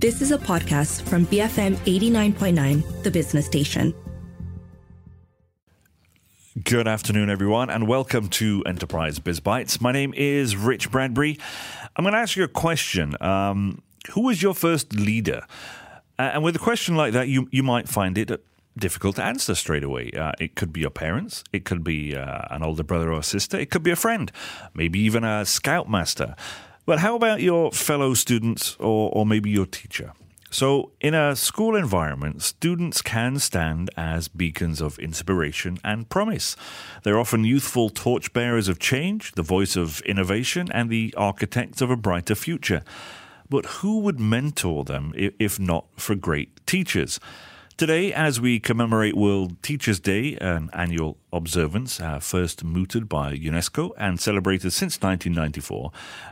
This is a podcast from BFM 89.9, the business station. Good afternoon, everyone, and welcome to Enterprise Biz Bites. My name is Rich Bradbury. I'm going to ask you a question. Um, who was your first leader? Uh, and with a question like that, you, you might find it difficult to answer straight away. Uh, it could be your parents, it could be uh, an older brother or sister, it could be a friend, maybe even a scoutmaster. But how about your fellow students or, or maybe your teacher? So, in a school environment, students can stand as beacons of inspiration and promise. They're often youthful torchbearers of change, the voice of innovation, and the architects of a brighter future. But who would mentor them if not for great teachers? Today, as we commemorate World Teachers' Day, an annual observance, uh, first mooted by UNESCO and celebrated since 1994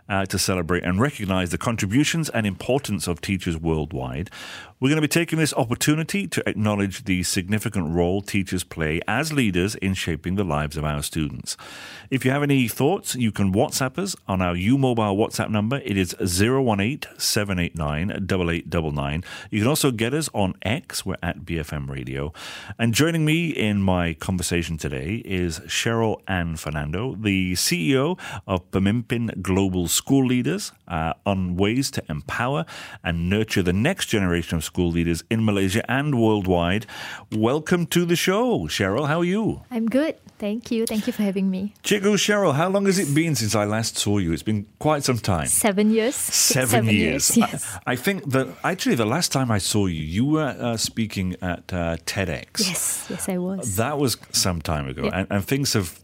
uh, to celebrate and recognize the contributions and importance of teachers worldwide, we're going to be taking this opportunity to acknowledge the significant role teachers play as leaders in shaping the lives of our students. If you have any thoughts, you can WhatsApp us on our U Mobile WhatsApp number. It is 018 789 8899. You can also get us on X. We're at BFM Radio. And joining me in my conversation today is Cheryl Ann Fernando, the CEO of Pemimpin Global School Leaders, uh, on ways to empower and nurture the next generation of school leaders in Malaysia and worldwide. Welcome to the show, Cheryl. How are you? I'm good. Thank you. Thank you for having me. Cikgu, Cheryl, how long has it been since I last saw you? It's been quite some time. Seven years. Seven, Seven years. years, yes. I, I think that actually the last time I saw you, you were uh, speaking at uh, TEDx. Yes, yes, I was. That was some time ago, Yeah. and, and things have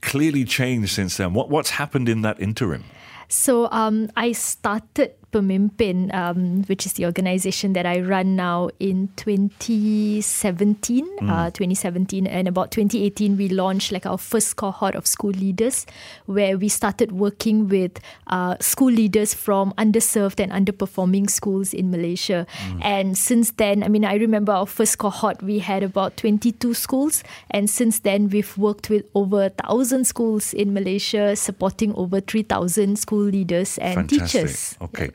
clearly changed since then. What, what's happened in that interim? So um, I started Pemimpin, um, which is the organization that I run now in 2017. Uh, 2017 and about 2018, we launched like our first cohort of school leaders, where we started working with uh, school leaders from underserved and underperforming schools in Malaysia. And since then, I mean, I remember our first cohort, we had about 22 schools, and since then, we've worked with over thousand schools in Malaysia, supporting over 3,000 school leaders and Fantastic. teachers. Okay.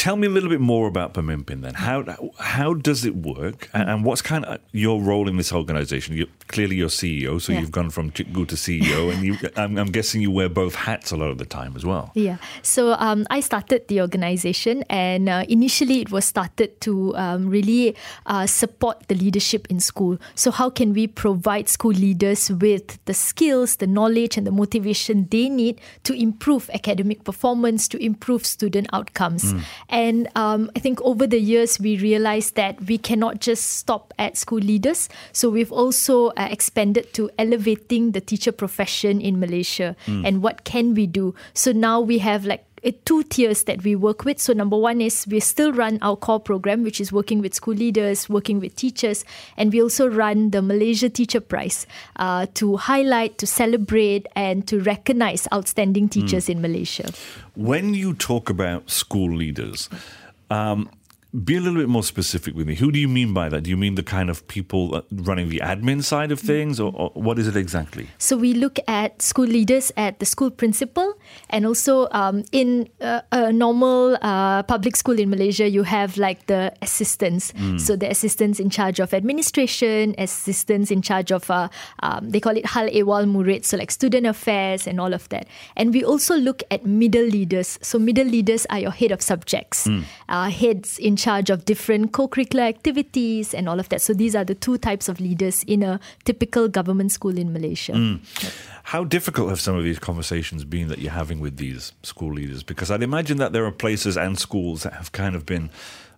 Tell me a little bit more about Pemimpin then. How how does it work, and, what's kind of your role in this organization? You're clearly you're CEO, so Yeah. you've gone from Cikgu to CEO, and you, I'm, I'm guessing you wear both hats a lot of the time as well. Yeah. So um, I started the organization, and uh, initially it was started to um, really uh, support the leadership in school. So, how can we provide school leaders with the skills, the knowledge, and the motivation they need to improve academic performance, to improve student outcomes? And um, I think over the years, we realized that we cannot just stop at school leaders. So, we've also uh, expanded to elevating the teacher profession in Malaysia. And what can we do? So, now we have like uh, two tiers that we work with. So, number one is we still run our core program, which is working with school leaders, working with teachers, and we also run the Malaysia Teacher Prize uh, to highlight, to celebrate, and to recognize outstanding teachers in Malaysia. When you talk about school leaders, um, be a little bit more specific with me. Who do you mean by that? Do you mean the kind of people running the admin side of things, or, or what is it exactly? So we look at school leaders at the school principal, and also um, in uh, a normal uh, public school in Malaysia, you have like the assistants. So the assistants in charge of administration, assistants in charge of uh, um, they call it hal ehwal murid, so like student affairs and all of that. And we also look at middle leaders. So middle leaders are your head of subjects, uh, heads in charge of different co-curricular activities and all of that. So these are the two types of leaders in a typical government school in Malaysia. How difficult have some of these conversations been that you're having with these school leaders? Because I'd imagine that there are places and schools that have kind of been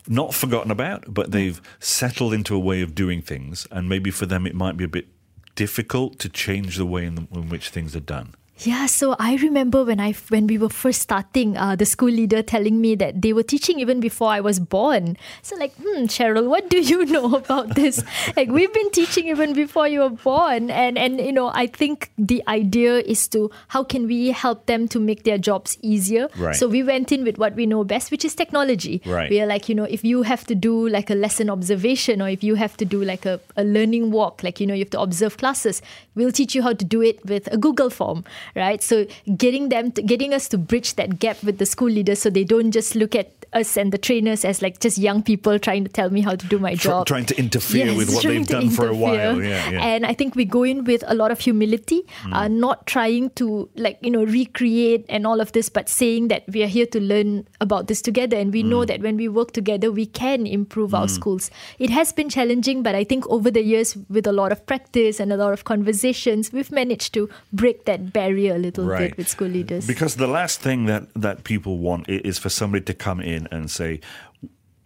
not forgotten about, but they've settled into a way of doing things, and maybe for them it might be a bit difficult to change the way in, the, in which things are done. Yeah, so I remember when I when we were first starting, uh, the school leader telling me that they were teaching even before I was born. So like, hmm, Cheryl, what do you know about this? like we've been teaching even before you were born, and and you know, I think the idea is to how can we help them to make their jobs easier. Right. So we went in with what we know best, which is technology. Right. We are like, you know, if you have to do like a lesson observation or if you have to do like a, a learning walk, like, you know, you have to observe classes, we'll teach you how to do it with a Google form, right? So getting them, to, getting us to bridge that gap with the school leaders so they don't just look at us and the trainers as like just young people trying to tell me how to do my job. trying to interfere Yes, with what they've done for a while. Yeah, yeah. And I think we go in with a lot of humility, Hmm. uh, not trying to like, you know, recreate and all of this, but saying that we are here to learn about this together. And we Hmm. know that when we work together, we can improve our schools. It has been challenging, but I think over the years, with a lot of practice and a lot of conversations, we've managed to break that barrier a little bit with school leaders. Because the last thing that, that people want is for somebody to come in and say,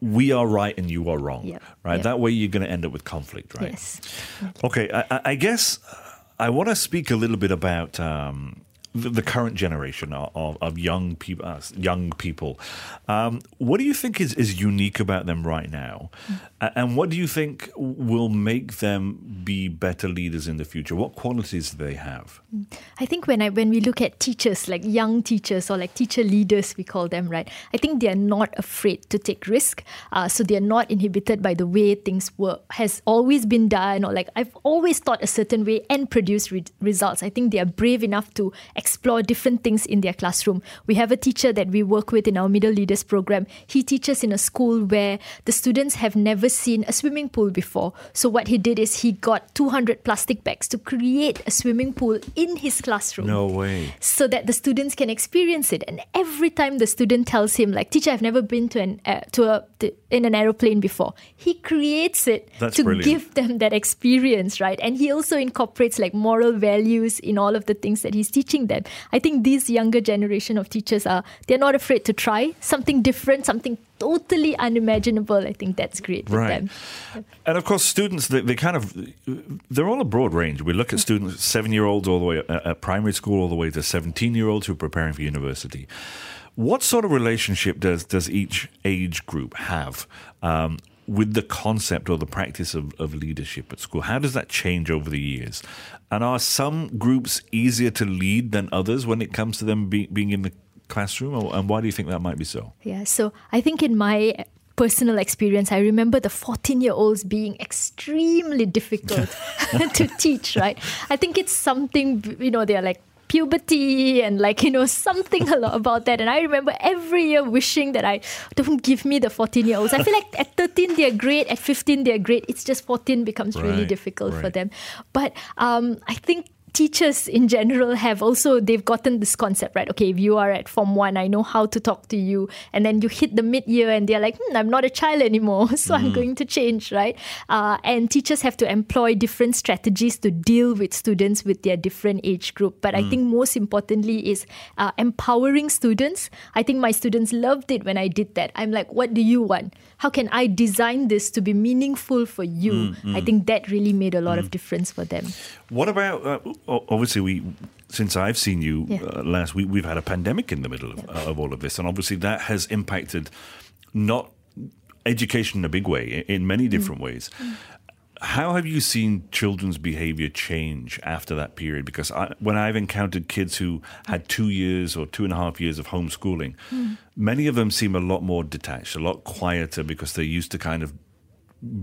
we are right and you are wrong. Yep, Right? yep. That way you're going to end up with conflict, right? Yes. Okay, I, I- I guess I want to speak a little bit about um, the, current generation of, of, young people. Uh, young people, um, what do you think is, is unique about them right now, A- and what do you think will make them be better leaders in the future? What qualities do they have? I think when I when we look at teachers, like young teachers or like teacher leaders, we call them, right? I think they are not afraid to take risk. Uh, so they are not inhibited by the way things were has always been done, or like I've always thought a certain way and produce re- results. I think they are brave enough to explore different things in their classroom. We have a teacher that we work with in our middle leaders program. He teaches in a school where the students have never seen a swimming pool before. So what he did is he got 200 plastic bags to create a swimming pool in his classroom No way. so that the students can experience it. And every time the student tells him, like, "Teacher, I've never been to an uh, to a to, in an aeroplane before," he creates it That's to brilliant. give them that experience, right? And he also incorporates like moral values in all of the things that he's teaching them. I think these younger generation of teachers are they're not afraid to try something different, something totally unimaginable. I think that's great with Right. them. And of course, students, they, they kind of, they're all a broad range. We look at students, seven year olds all the way at, at primary school, all the way to 17 year olds who are preparing for university. What sort of relationship does, does each age group have um, with the concept or the practice of, of leadership at school? How does that change over the years? And are some groups easier to lead than others when it comes to them be, being in the classroom? Or, and why do you think that might be so? Yeah, so I think in my personal experience, I remember the 14 year olds being extremely difficult to teach, right? I think it's something, you know, they're like, puberty and like you know something a lot about that. And i remember every year wishing that i don't give me the 14 year olds i feel like at 13 they're great. At 15 they're great. It's just 14 becomes really Right, difficult for them. But um, i think teachers in general have also they've gotten this concept right? Okay if you are at form 1 i know how to talk to you. And then you hit the mid year and they're like hmm, i'm not a child anymore so i'm going to change right? Uh, and teachers have to employ different strategies to deal with students with their different age group. But i think most importantly is uh, empowering students. I think my students loved it when i did that. I'm like what do you want? How can i design this to be meaningful for you? I think that really made a lot of difference for them What about uh, obviously we since I've seen you Yeah. uh, last week we've had a pandemic in the middle of, uh, of all of this and obviously that has impacted not education in a big way in many different ways. How have you seen children's behavior change after that period? Because I, when I've encountered kids who had two years or two and a half years of homeschooling, many of them seem a lot more detached, a lot quieter because they're used to kind of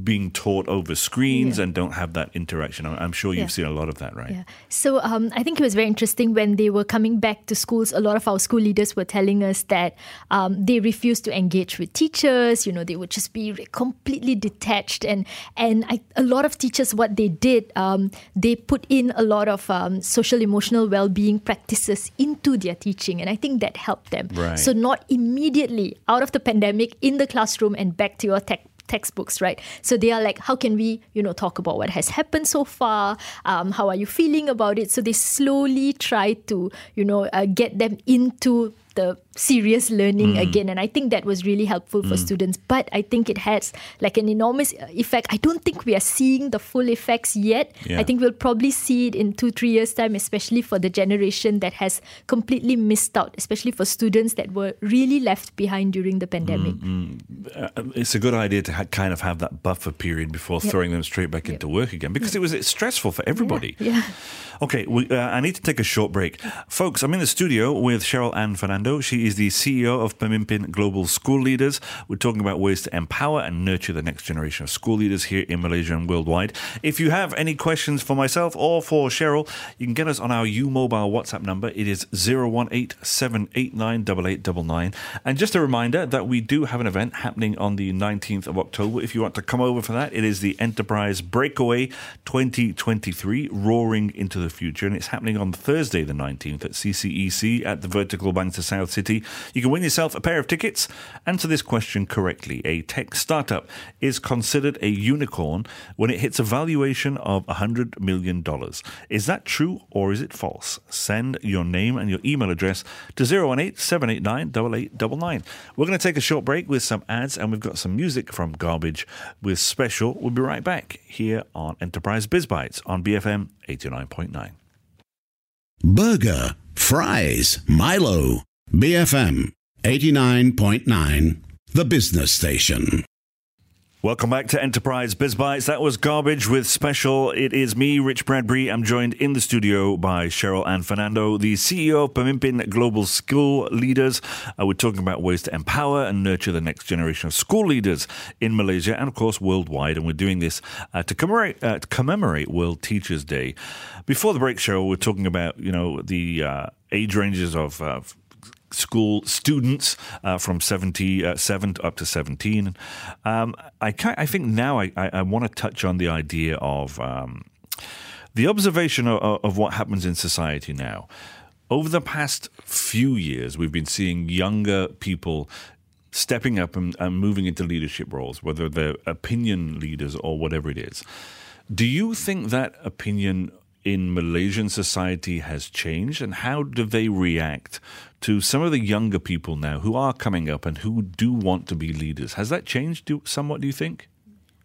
being taught over screens Yeah. and don't have that interaction. I'm sure you've Yeah. seen a lot of that, right? Yeah. So um, I think it was very interesting when they were coming back to schools. A lot of our school leaders were telling us that um, they refused to engage with teachers. You know, they would just be completely detached. And and I, a lot of teachers, what they did, um, they put in a lot of um, social emotional well being practices into their teaching, and I think that helped them. Right. So not immediately out of the pandemic in the classroom and back to your tech textbooks right? So they are like how can we you know talk about what has happened so far? Um, how are you feeling about it? So they slowly try to you know uh, get them into the serious learning Mm. again and i think that was really helpful for students but i think it has like an enormous effect i don't think we are seeing the full effects yet Yeah. i think we'll probably see it in two three years time especially for the generation that has completely missed out especially for students that were really left behind during the pandemic Uh, it's a good idea to ha- kind of have that buffer period before throwing them straight back into work again because it was it's stressful for everybody. yeah Okay, we, uh, I need to take a short break. Folks, I'm in the studio with Cheryl Ann Fernando. She Is the CEO of Pemimpin Global School Leaders. We're talking about ways to empower and nurture the next generation of school leaders here in Malaysia and worldwide. If you have any questions for myself or for Cheryl, you can get us on our U Mobile WhatsApp number. It is 018 789 And just a reminder that we do have an event happening on the 19th of October. If you want to come over for that, it is the Enterprise Breakaway 2023, Roaring into the Future. And it's happening on Thursday, the 19th, at CCEC at the Vertical Bangsar South City. You can win yourself a pair of tickets. Answer this question correctly. A tech startup is considered a unicorn when it hits a valuation of $100 million. Is that true or is it false? Send your name and your email address to 018 789 8899. We're going to take a short break with some ads and we've got some music from Garbage with Special. We'll be right back here on Enterprise Biz Bites on BFM 89.9. Burger, fries, Milo, BFM 89.9, the business station. Welcome back to Enterprise Biz Bites. That was Garbage with Special. It is me, Rich Bradbury. I'm joined in the studio by Cheryl Ann Fernando, the CEO of Pemimpin Global School Leaders. Uh, we're talking about ways to empower and nurture the next generation of school leaders in Malaysia and, of course, worldwide. And we're doing this uh, to, commemorate, uh, to commemorate World Teachers Day. Before the break, Cheryl, we're talking about, you know, the uh, age ranges of school students uh, from 77 uh, up to 17. Um, I, I think now I, I, I want to touch on the idea of um, the observation of, of what happens in society now. Over the past few years, we've been seeing younger people stepping up and, and, moving into leadership roles, whether they're opinion leaders or whatever it is. Do you think that opinion in Malaysian society has changed, and how do they react to some of the younger people now who are coming up and who do want to be leaders? Has that changed somewhat, do you think?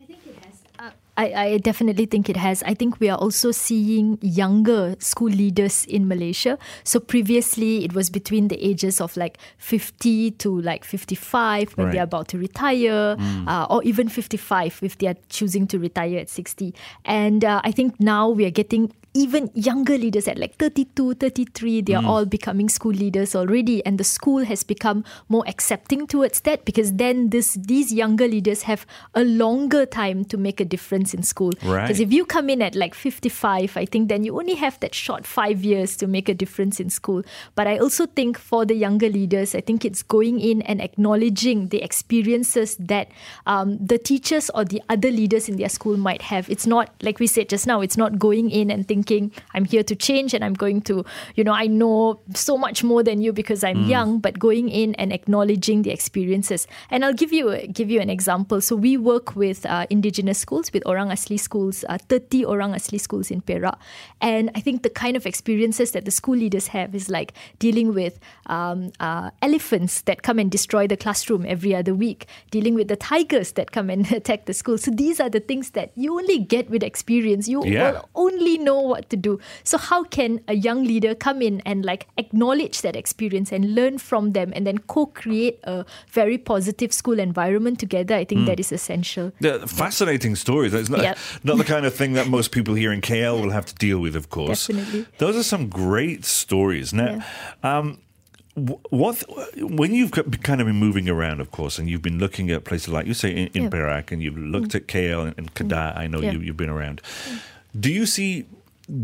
I, think it has. Uh I definitely think it has. I think we are also seeing younger school leaders in Malaysia. So previously, it was between the ages of like 50 to like 55 when right. they're about to retire, mm. uh, or even 55 if they are choosing to retire at 60. And uh, I think now we are getting even younger leaders at like 32, 33, they are mm. all becoming school leaders already. And the school has become more accepting towards that because then this these younger leaders have a longer time to make a difference in school. Because right. if you come in at like 55, I think then you only have that short five years to make a difference in school. But I also think for the younger leaders, I think it's going in and acknowledging the experiences that um, the teachers or the other leaders in their school might have. It's not, like we said just now, it's not going in and thinking thinking I'm here to change and I'm going to, you know, I know so much more than you because I'm mm. young, but going in and acknowledging the experiences. And I'll give you give you an example. So we work with uh, indigenous schools, with Orang Asli schools, uh, 30 Orang Asli schools in Perak. And I think the kind of experiences that the school leaders have is like dealing with um, uh, elephants that come and destroy the classroom every other week, dealing with the tigers that come and attack the school. So these are the things that you only get with experience. You yeah. only know what to do. So how can a young leader come in and like acknowledge that experience and learn from them and then co-create a very positive school environment together? I think mm. that is essential. Yeah, fascinating stories. It's not, yep. not the kind of thing that most people here in KL will have to deal with, of course. Definitely. Those are some great stories. Now, yeah. um, what when you've kind of been moving around, of course, and you've been looking at places like you say in, in yeah. Perak, and you've looked mm. at KL and, and Kedah. I know yeah. you, have been around. Mm. Do you see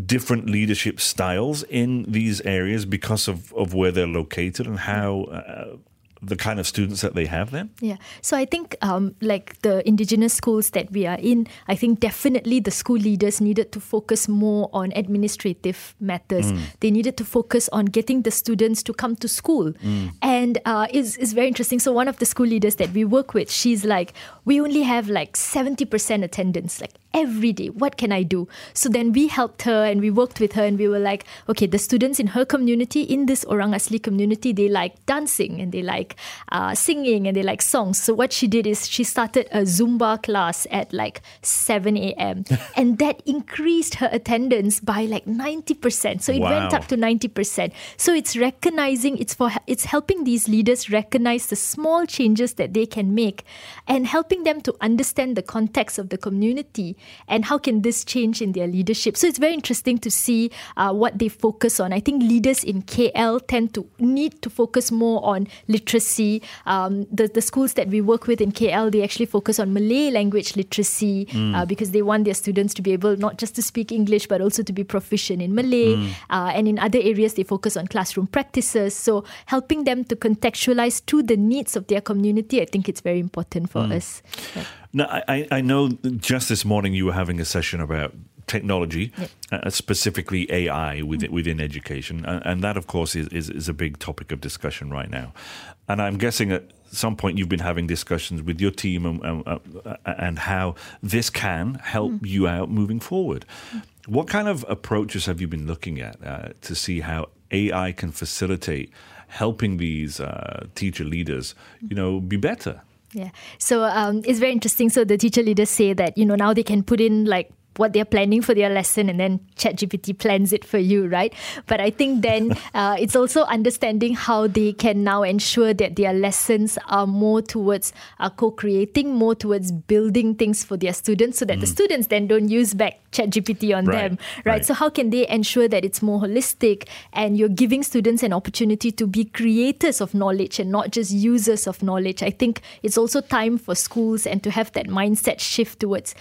different leadership styles in these areas because of, of where they're located and how uh, the kind of students that they have then? Yeah. So I think um, like the indigenous schools that we are in, I think definitely the school leaders needed to focus more on administrative matters. Mm. They needed to focus on getting the students to come to school. Mm. And uh, it's, it's very interesting. So one of the school leaders that we work with, she's like, we only have like 70% attendance. Like every day. What can I do? So then we helped her and we worked with her and we were like, okay, the students in her community, in this Orang Asli community, they like dancing and they like uh, singing and they like songs. So what she did is she started a Zumba class at like 7 a.m. and that increased her attendance by like 90%. So it wow. went up to 90%. So it's recognizing, it's for, it's helping these leaders recognize the small changes that they can make and helping them to understand the context of the community and how can this change in their leadership. So it's very interesting to see uh, what they focus on. I think leaders in KL tend to need to focus more on literacy. Um, the, the schools that we work with in KL, they actually focus on Malay language literacy mm. uh, because they want their students to be able not just to speak English but also to be proficient in Malay. Mm. Uh, and in other areas, they focus on classroom practices. So helping them to contextualize to the needs of their community, I think it's very important for mm. us. Yeah. Now, I, I know just this morning you were having a session about technology, yep. uh, specifically AI within, mm-hmm. within education. And, and, that, of course, is, is, is, a big topic of discussion right now. And I'm guessing at some point you've been having discussions with your team and, and, uh, and how this can help mm. you out moving forward. Mm. What kind of approaches have you been looking at uh, to see how AI can facilitate helping these uh, teacher leaders, you know, be better? Yeah. So um, it's very interesting. So the teacher leaders say that, you know, now they can put in like what they're planning for their lesson and then ChatGPT plans it for you, right? But I think then uh, it's also understanding how they can now ensure that their lessons are more towards uh, co-creating, more towards building things for their students so that mm. the students then don't use back ChatGPT on right. them, right? right? So how can they ensure that it's more holistic and you're giving students an opportunity to be creators of knowledge and not just users of knowledge? I think it's also time for schools and to have that mindset shift towards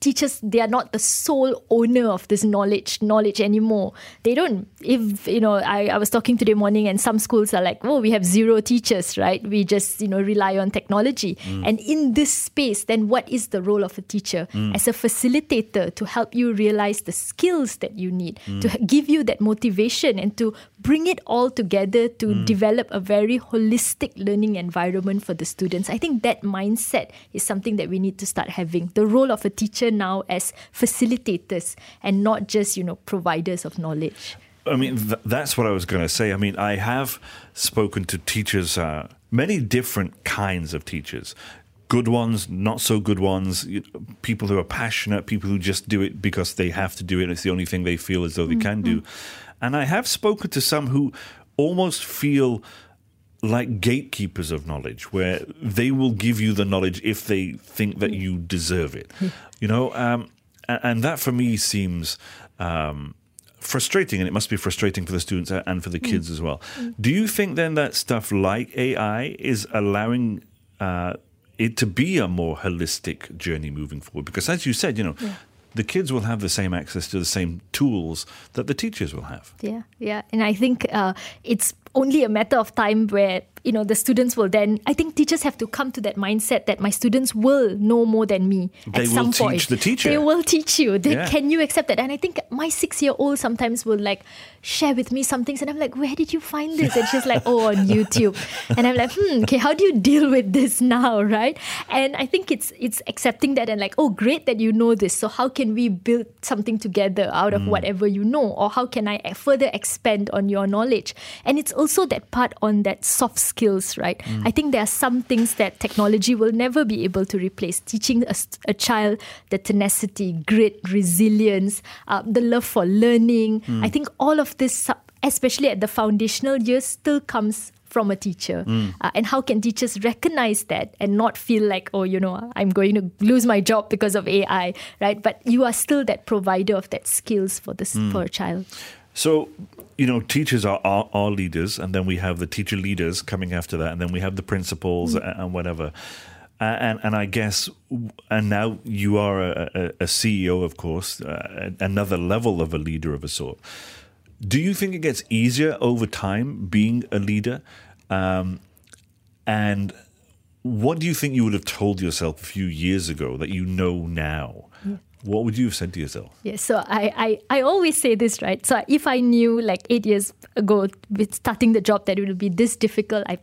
teachers. They are not the sole owner of this knowledge knowledge anymore. They don't. If you know, I, I was talking today morning, and some schools are like, "Oh, we have zero teachers, right? We just you know rely on technology." Mm. And in this space, then what is the role of a teacher mm. as a facilitator to help you realize the skills that you need mm. to give you that motivation and to bring it all together to mm. develop a very holistic learning environment for the students. I think that mindset is something that we need to start having. The role of a teacher now as facilitators and not just, you know, providers of knowledge. I mean, th- that's what I was going to say. I mean, I have spoken to teachers, uh, many different kinds of teachers. Good ones, not so good ones, people who are passionate, people who just do it because they have to do it. It's the only thing they feel as though they mm-hmm. can do. And I have spoken to some who almost feel like gatekeepers of knowledge, where they will give you the knowledge if they think that you deserve it. You know, um, and that for me seems um, frustrating, and it must be frustrating for the students and for the mm. kids as well. Mm. Do you think then that stuff like AI is allowing uh, it to be a more holistic journey moving forward? Because as you said, you know, yeah the kids will have the same access to the same tools that the teachers will have. Yeah, yeah. And I think uh, it's only a matter of time where you know the students will then i think teachers have to come to that mindset that my students will know more than me they at some point teach the teacher. They will teach you. They, yeah. can you accept that? And i think my six year old sometimes will like share with me some things and i'm like where did you find this? And she's like oh on youtube. And i'm like hmm okay how do you deal with this now? Right? And i think it's it's accepting that and like oh great that you know this. So how can we build something together out of mm. whatever you know? Or how can i further expand on your knowledge? And it's also that part on that soft skills, right? Mm. I think there are some things that technology will never be able to replace. Teaching a, a child the tenacity, grit, resilience, uh, the love for learning. Mm. I think all of this, especially at the foundational years, still comes from a teacher mm. uh, and how can teachers recognize that and not feel like oh you know i'm going to lose my job because of ai right but you are still that provider of that skills for this mm. for a child so you know, teachers are our, our, leaders, and then we have the teacher leaders coming after that, and then we have the principals mm-hmm. and, whatever. Uh, and and I guess, and now you are a, a, a CEO, of course, uh, another level of a leader of a sort. Do you think it gets easier over time being a leader? Um, and what do you think you would have told yourself a few years ago that you know now? What would you have said to yourself? Yes, so I, I, I always say this, right? So if I knew like eight years ago with starting the job that it would be this difficult, I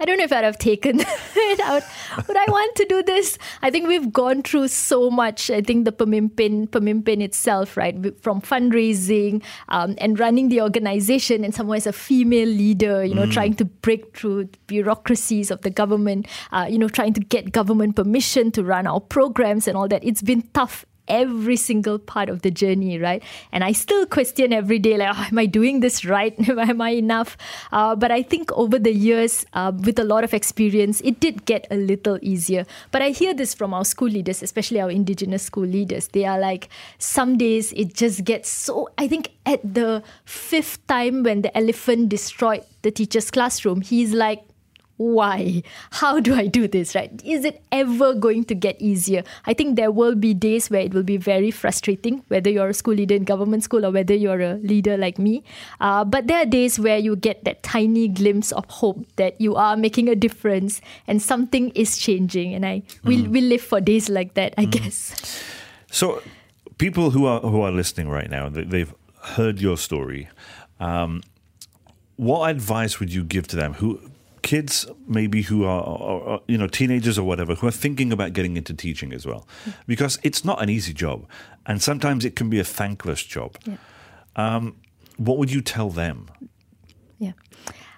I don't know if I'd have taken it out. Would I want to do this? I think we've gone through so much. I think the Pemimpin, Pemimpin itself, right, from fundraising um, and running the organization, and someone as a female leader, you know, mm. trying to break through bureaucracies of the government, uh, you know, trying to get government permission to run our programs and all that. It's been tough every single part of the journey, right? And I still question every day, like, oh, am I doing this right? am I enough? Uh, but I think over the years, uh, with a lot of experience, it did get a little easier. But I hear this from our school leaders, especially our indigenous school leaders. They are like, some days it just gets so. I think at the fifth time when the elephant destroyed the teacher's classroom, he's like, why? How do I do this, right? Is it ever going to get easier? I think there will be days where it will be very frustrating, whether you're a school leader in government school or whether you're a leader like me. Uh, but there are days where you get that tiny glimpse of hope that you are making a difference and something is changing. And I we, mm. we live for days like that, I mm. guess. So, people who are who are listening right now, they've heard your story. Um, what advice would you give to them who kids maybe who are, are, you know teenagers or whatever who are thinking about getting into teaching as well. Because it's not an easy job and sometimes it can be a thankless job. Yeah. um, what would you tell them? Yeah.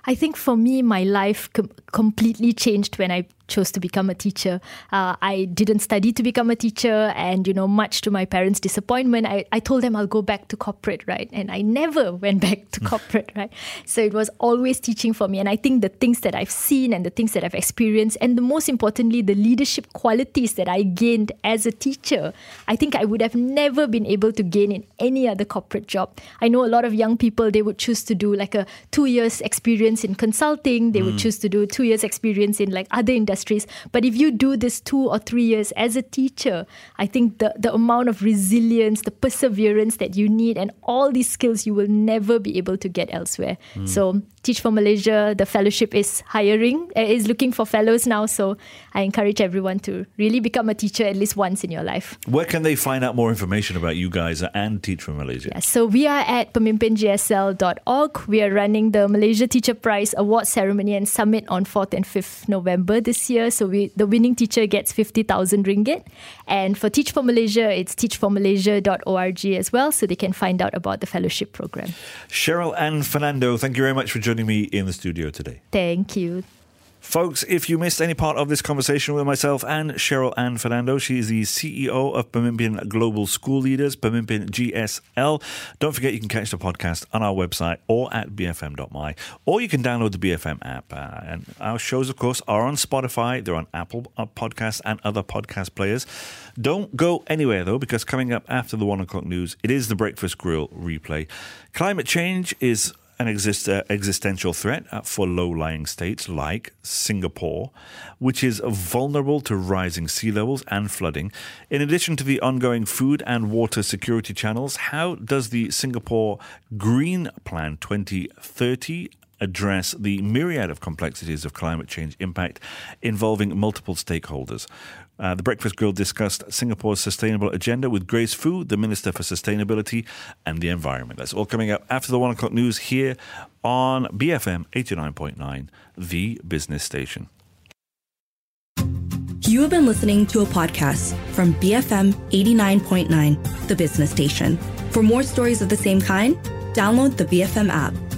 I think for me my life com- completely changed when i chose to become a teacher. Uh, I didn't study to become a teacher, and you know, much to my parents' disappointment, I, I told them I'll go back to corporate, right? And I never went back to corporate, right? So it was always teaching for me. And I think the things that I've seen and the things that I've experienced, and the most importantly, the leadership qualities that I gained as a teacher, I think I would have never been able to gain in any other corporate job. I know a lot of young people, they would choose to do like a two years experience in consulting, they mm. would choose to do two years experience in like other industries industries. But if you do this two or three years as a teacher, I think the, the amount of resilience, the perseverance that you need, and all these skills you will never be able to get elsewhere. Mm. So, Teach for Malaysia, the fellowship is hiring, uh, is looking for fellows now. So, I encourage everyone to really become a teacher at least once in your life. Where can they find out more information about you guys and Teach for Malaysia? Yeah, so, we are at pemimpingsl.org. We are running the Malaysia Teacher Prize Award Ceremony and Summit on 4th and 5th November this year. So we, the winning teacher gets 50,000 ringgit. And for Teach for Malaysia, it's teachformalaysia.org as well. So they can find out about the fellowship program. Cheryl Ann Fernando, thank you very much for joining me in the studio today. Thank you. Folks, if you missed any part of this conversation with myself and Cheryl Ann Fernando, she is the CEO of Pemimpin Global School Leaders, Pemimpin GSL. Don't forget you can catch the podcast on our website or at bfm.my, or you can download the BFM app. Uh, and our shows, of course, are on Spotify, they're on Apple uh, Podcasts and other podcast players. Don't go anywhere, though, because coming up after the one o'clock news, it is the Breakfast Grill replay. Climate change is an exist, uh, existential threat uh, for low lying states like Singapore, which is vulnerable to rising sea levels and flooding. In addition to the ongoing food and water security channels, how does the Singapore Green Plan 2030 address the myriad of complexities of climate change impact involving multiple stakeholders. Uh, the Breakfast Grill discussed Singapore's sustainable agenda with Grace Fu, the Minister for Sustainability and the Environment. That's all coming up after the one o'clock news here on BFM 89.9, the business station. You have been listening to a podcast from BFM 89.9, the business station. For more stories of the same kind, download the BFM app.